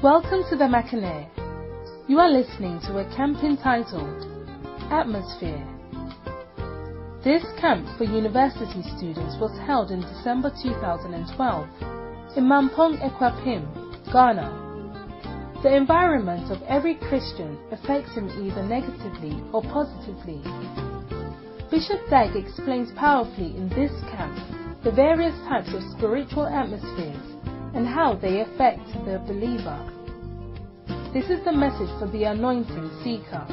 Welcome to the Mackinac. You are listening to a camp entitled Atmosphere. This camp for university students was held in December 2012 in Mampong Akwapim, Ghana. The environment of every Christian affects him either negatively or positively. Bishop Dag explains powerfully in this camp the various types of spiritual atmospheres and how they affect the believer. This is the message for the anointing seeker.